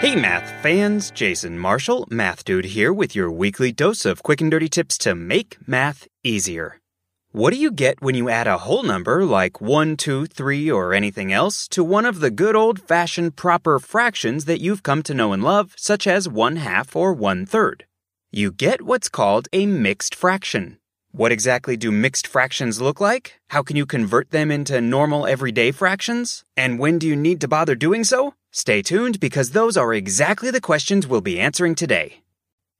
Hey, math fans, Jason Marshall, Math Dude here with your weekly dose of quick and dirty tips to make math easier. What do you get when you add a whole number like 1, 2, 3, or anything else to one of the good old fashioned proper fractions that you've come to know and love, such as 1 half or 1 third? You get what's called a mixed fraction. What exactly do mixed fractions look like? How can you convert them into normal everyday fractions? And when do you need to bother doing so? Stay tuned because those are exactly the questions we'll be answering today.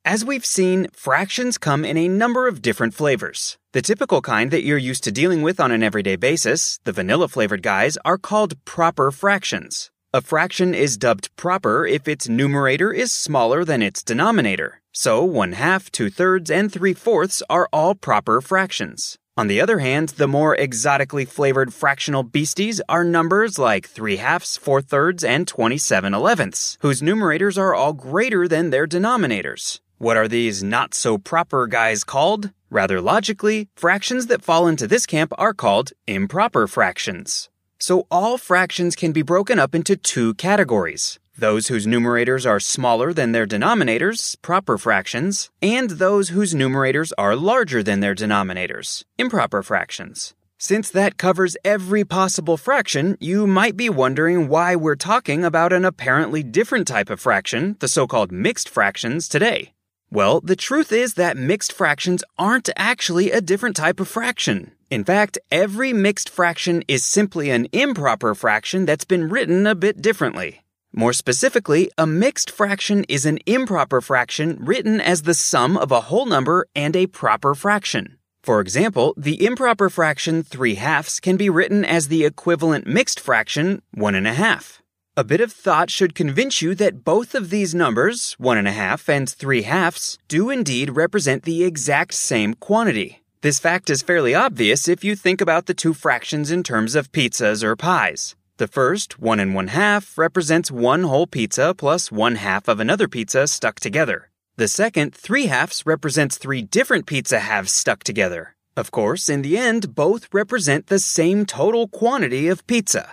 As we've seen, fractions come in a number of different flavors. The typical kind that you're used to dealing with on an everyday basis, the vanilla flavored guys, are called proper fractions. A fraction is dubbed proper if its numerator is smaller than its denominator. So, one half, two thirds, and three fourths are all proper fractions. On the other hand, the more exotically flavored fractional beasties are numbers like 3 halves, 4 thirds, and 27 elevenths, whose numerators are all greater than their denominators. What are these not so proper guys called? Rather logically, fractions that fall into this camp are called improper fractions. So all fractions can be broken up into two categories those whose numerators are smaller than their denominators, proper fractions, and those whose numerators are larger than their denominators, improper fractions. Since that covers every possible fraction, you might be wondering why we're talking about an apparently different type of fraction, the so called mixed fractions, today. Well, the truth is that mixed fractions aren't actually a different type of fraction. In fact, every mixed fraction is simply an improper fraction that's been written a bit differently. More specifically, a mixed fraction is an improper fraction written as the sum of a whole number and a proper fraction. For example, the improper fraction 3 halves can be written as the equivalent mixed fraction 1 and a half. A bit of thought should convince you that both of these numbers, 1 and a half and 3 halves, do indeed represent the exact same quantity. This fact is fairly obvious if you think about the two fractions in terms of pizzas or pies. The first, one and one half, represents one whole pizza plus one half of another pizza stuck together. The second, three halves, represents three different pizza halves stuck together. Of course, in the end, both represent the same total quantity of pizza.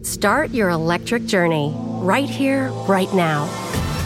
Start your electric journey right here, right now.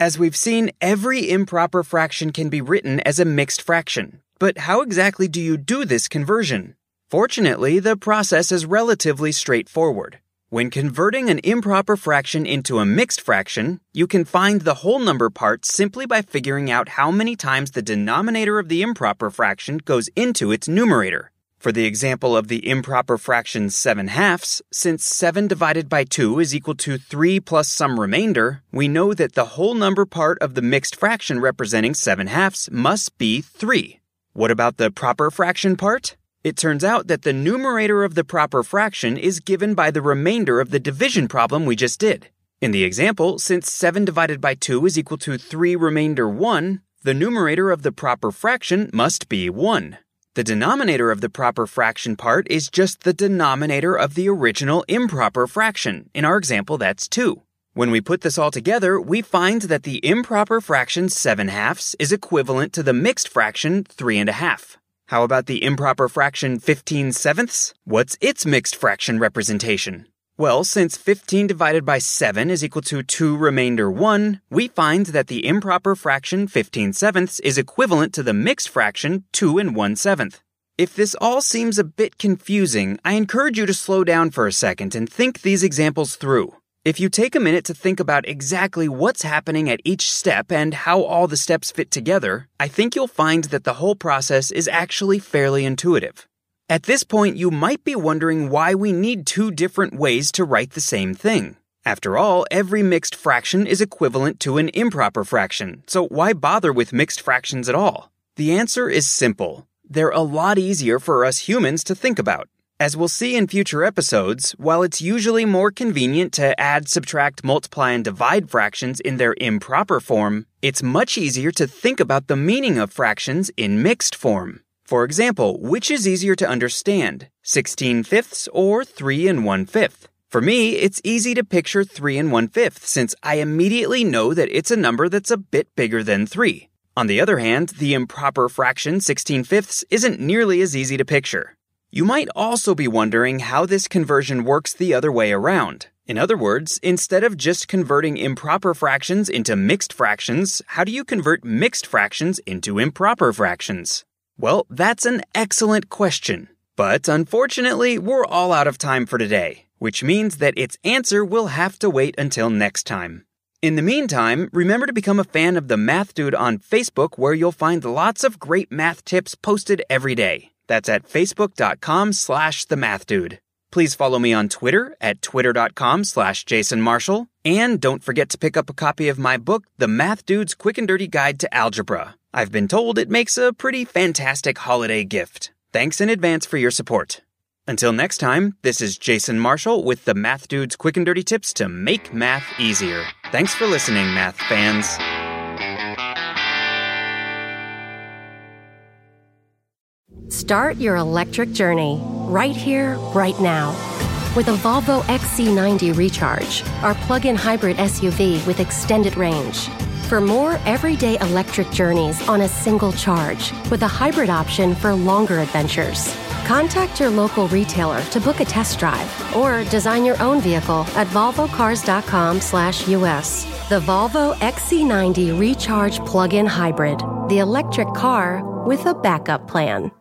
As we've seen, every improper fraction can be written as a mixed fraction. But how exactly do you do this conversion? Fortunately, the process is relatively straightforward. When converting an improper fraction into a mixed fraction, you can find the whole number part simply by figuring out how many times the denominator of the improper fraction goes into its numerator. For the example of the improper fraction 7 halves, since 7 divided by 2 is equal to 3 plus some remainder, we know that the whole number part of the mixed fraction representing 7 halves must be 3. What about the proper fraction part? It turns out that the numerator of the proper fraction is given by the remainder of the division problem we just did. In the example, since 7 divided by 2 is equal to 3 remainder 1, the numerator of the proper fraction must be 1. The denominator of the proper fraction part is just the denominator of the original improper fraction. In our example, that's 2. When we put this all together, we find that the improper fraction 7 halves is equivalent to the mixed fraction 3 and a half. How about the improper fraction 15 sevenths? What's its mixed fraction representation? Well, since 15 divided by 7 is equal to 2 remainder 1, we find that the improper fraction 15 sevenths is equivalent to the mixed fraction 2 and 1 seventh. If this all seems a bit confusing, I encourage you to slow down for a second and think these examples through. If you take a minute to think about exactly what's happening at each step and how all the steps fit together, I think you'll find that the whole process is actually fairly intuitive. At this point, you might be wondering why we need two different ways to write the same thing. After all, every mixed fraction is equivalent to an improper fraction, so why bother with mixed fractions at all? The answer is simple. They're a lot easier for us humans to think about. As we'll see in future episodes, while it's usually more convenient to add, subtract, multiply, and divide fractions in their improper form, it's much easier to think about the meaning of fractions in mixed form. For example, which is easier to understand, 16 fifths or 3 and 1 fifth? For me, it's easy to picture 3 and 1 fifth since I immediately know that it's a number that's a bit bigger than 3. On the other hand, the improper fraction 16 fifths isn't nearly as easy to picture. You might also be wondering how this conversion works the other way around. In other words, instead of just converting improper fractions into mixed fractions, how do you convert mixed fractions into improper fractions? Well, that's an excellent question. But unfortunately, we're all out of time for today, which means that its answer will have to wait until next time. In the meantime, remember to become a fan of the Math Dude on Facebook, where you'll find lots of great math tips posted every day. That's at facebook.com slash the math dude. Please follow me on Twitter at twitter.com slash Jason Marshall. And don't forget to pick up a copy of my book, The Math Dude's Quick and Dirty Guide to Algebra. I've been told it makes a pretty fantastic holiday gift. Thanks in advance for your support. Until next time, this is Jason Marshall with the Math Dude's Quick and Dirty Tips to make math easier. Thanks for listening, math fans. Start your electric journey right here, right now. With a Volvo XC90 Recharge, our plug in hybrid SUV with extended range. For more everyday electric journeys on a single charge, with a hybrid option for longer adventures. Contact your local retailer to book a test drive or design your own vehicle at volvocars.com/us. The Volvo XC90 Recharge plug-in hybrid, the electric car with a backup plan.